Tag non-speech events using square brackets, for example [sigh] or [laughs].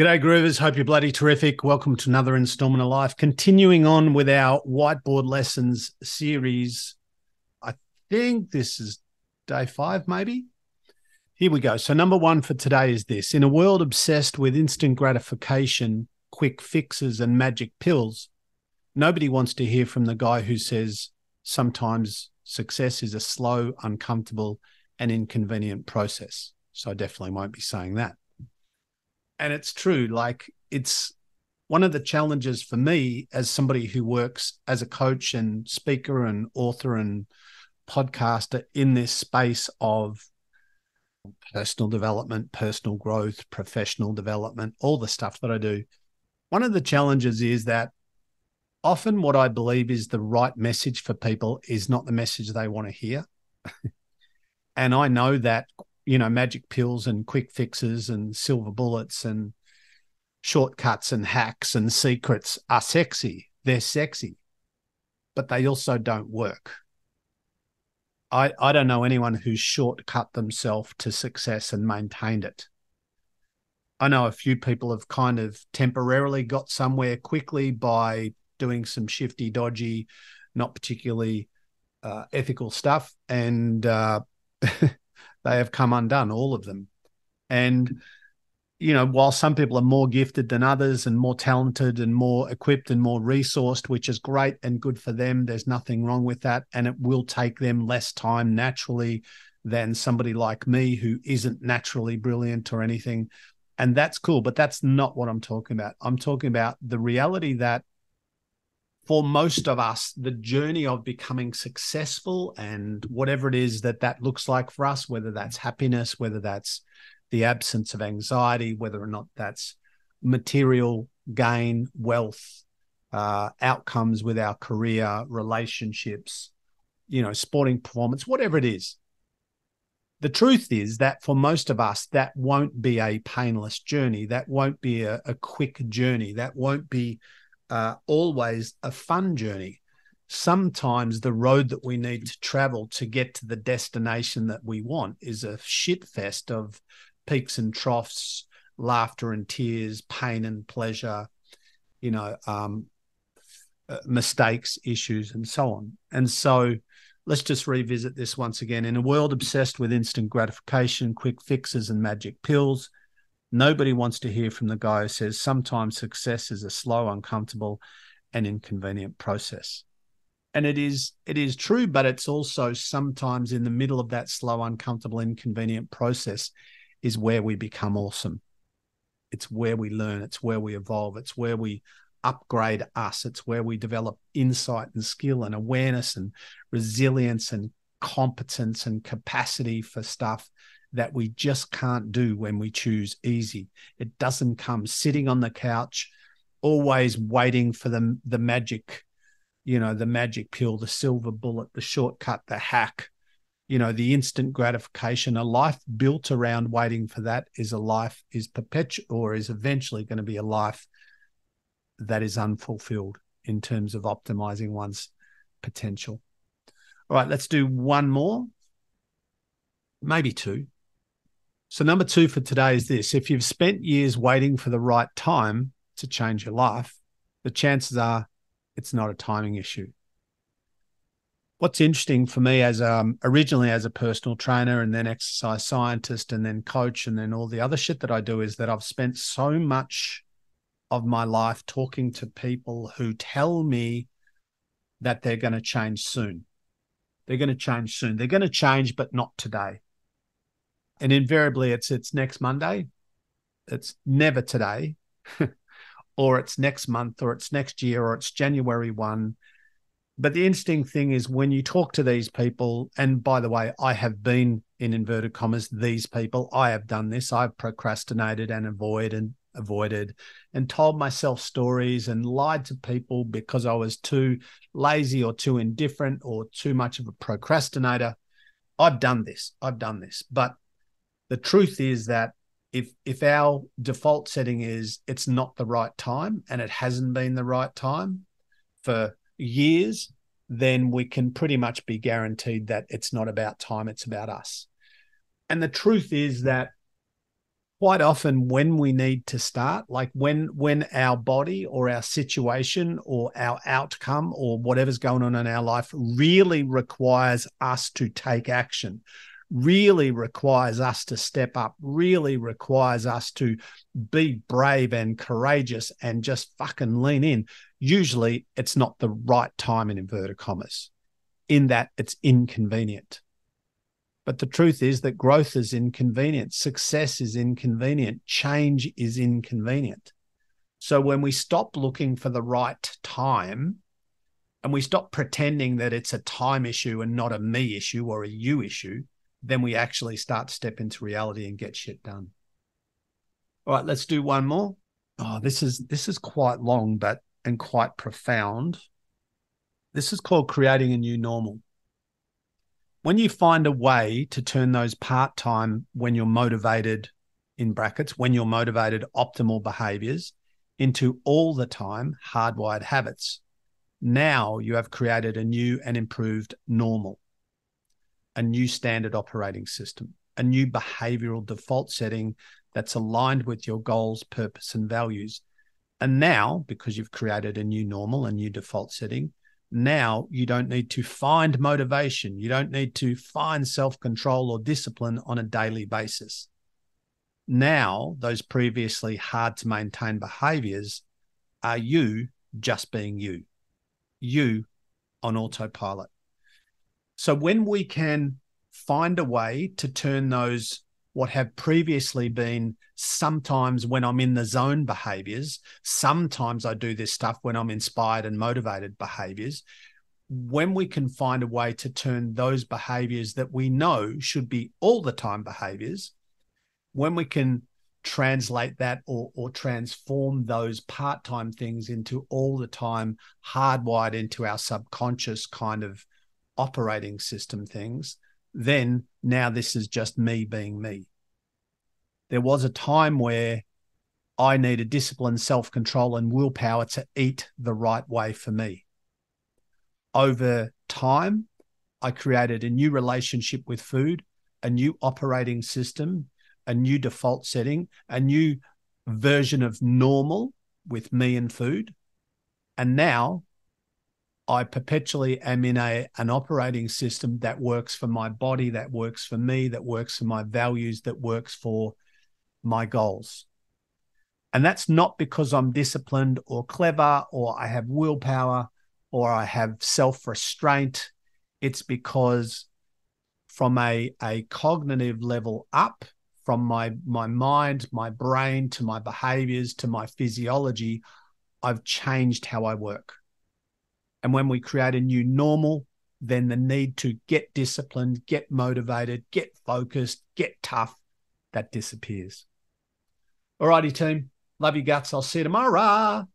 G'day, Groovers. Hope you're bloody terrific. Welcome to another installment of life. Continuing on with our whiteboard lessons series. I think this is day five, maybe. Here we go. So, number one for today is this In a world obsessed with instant gratification, quick fixes, and magic pills, nobody wants to hear from the guy who says sometimes success is a slow, uncomfortable, and inconvenient process. So, I definitely won't be saying that and it's true like it's one of the challenges for me as somebody who works as a coach and speaker and author and podcaster in this space of personal development, personal growth, professional development, all the stuff that I do. One of the challenges is that often what I believe is the right message for people is not the message they want to hear. [laughs] and I know that you know, magic pills and quick fixes and silver bullets and shortcuts and hacks and secrets are sexy. They're sexy, but they also don't work. I, I don't know anyone who's shortcut themselves to success and maintained it. I know a few people have kind of temporarily got somewhere quickly by doing some shifty, dodgy, not particularly uh, ethical stuff. And uh, [laughs] they have come undone, all of them. And, you know, while some people are more gifted than others and more talented and more equipped and more resourced, which is great and good for them, there's nothing wrong with that. And it will take them less time naturally than somebody like me who isn't naturally brilliant or anything. And that's cool. But that's not what I'm talking about. I'm talking about the reality that for most of us, the journey of becoming successful and whatever it is that that looks like for us, whether that's happiness, whether that's the absence of anxiety, whether or not that's material gain, wealth, uh, outcomes with our career, relationships, you know, sporting performance, whatever it is. The truth is that for most of us, that won't be a painless journey. That won't be a, a quick journey. That won't be uh, always a fun journey. Sometimes the road that we need to travel to get to the destination that we want is a shit fest of peaks and troughs, laughter and tears, pain and pleasure, you know, um, uh, mistakes, issues, and so on. And so let's just revisit this once again. In a world obsessed with instant gratification, quick fixes, and magic pills, Nobody wants to hear from the guy who says sometimes success is a slow, uncomfortable, and inconvenient process. And it is it is true, but it's also sometimes in the middle of that slow, uncomfortable, inconvenient process is where we become awesome. It's where we learn, it's where we evolve, it's where we upgrade us, it's where we develop insight and skill and awareness and resilience and competence and capacity for stuff that we just can't do when we choose easy. It doesn't come sitting on the couch, always waiting for the, the magic, you know, the magic pill, the silver bullet, the shortcut, the hack, you know, the instant gratification. A life built around waiting for that is a life, is perpetual or is eventually going to be a life that is unfulfilled in terms of optimizing one's potential. All right, let's do one more, maybe two. So, number two for today is this if you've spent years waiting for the right time to change your life, the chances are it's not a timing issue. What's interesting for me as um, originally as a personal trainer and then exercise scientist and then coach and then all the other shit that I do is that I've spent so much of my life talking to people who tell me that they're going to change soon. They're going to change soon. They're going to change, but not today and invariably it's it's next Monday, it's never today, [laughs] or it's next month, or it's next year, or it's January one. But the interesting thing is when you talk to these people, and by the way, I have been in inverted commas these people. I have done this. I've procrastinated and avoided and avoided and told myself stories and lied to people because I was too lazy or too indifferent or too much of a procrastinator. I've done this. I've done this. But the truth is that if if our default setting is it's not the right time and it hasn't been the right time for years then we can pretty much be guaranteed that it's not about time it's about us. And the truth is that quite often when we need to start like when when our body or our situation or our outcome or whatever's going on in our life really requires us to take action really requires us to step up really requires us to be brave and courageous and just fucking lean in usually it's not the right time in inverted commas in that it's inconvenient but the truth is that growth is inconvenient, success is inconvenient, change is inconvenient. So when we stop looking for the right time and we stop pretending that it's a time issue and not a me issue or a you issue, then we actually start to step into reality and get shit done. All right, let's do one more. Oh, this is this is quite long but and quite profound. This is called creating a new normal when you find a way to turn those part time, when you're motivated, in brackets, when you're motivated, optimal behaviors into all the time hardwired habits, now you have created a new and improved normal, a new standard operating system, a new behavioral default setting that's aligned with your goals, purpose, and values. And now, because you've created a new normal, a new default setting, now you don't need to find motivation. You don't need to find self control or discipline on a daily basis. Now, those previously hard to maintain behaviors are you just being you, you on autopilot. So, when we can find a way to turn those what have previously been sometimes when I'm in the zone behaviors. Sometimes I do this stuff when I'm inspired and motivated behaviors. When we can find a way to turn those behaviors that we know should be all the time behaviors, when we can translate that or, or transform those part time things into all the time hardwired into our subconscious kind of operating system things, then now this is just me being me. There was a time where I needed discipline, self control, and willpower to eat the right way for me. Over time, I created a new relationship with food, a new operating system, a new default setting, a new version of normal with me and food. And now I perpetually am in a an operating system that works for my body, that works for me, that works for my values, that works for my goals. And that's not because I'm disciplined or clever or I have willpower or I have self restraint. It's because from a, a cognitive level up, from my, my mind, my brain to my behaviors to my physiology, I've changed how I work. And when we create a new normal, then the need to get disciplined, get motivated, get focused, get tough, that disappears. All righty, team. Love you guts. I'll see you tomorrow.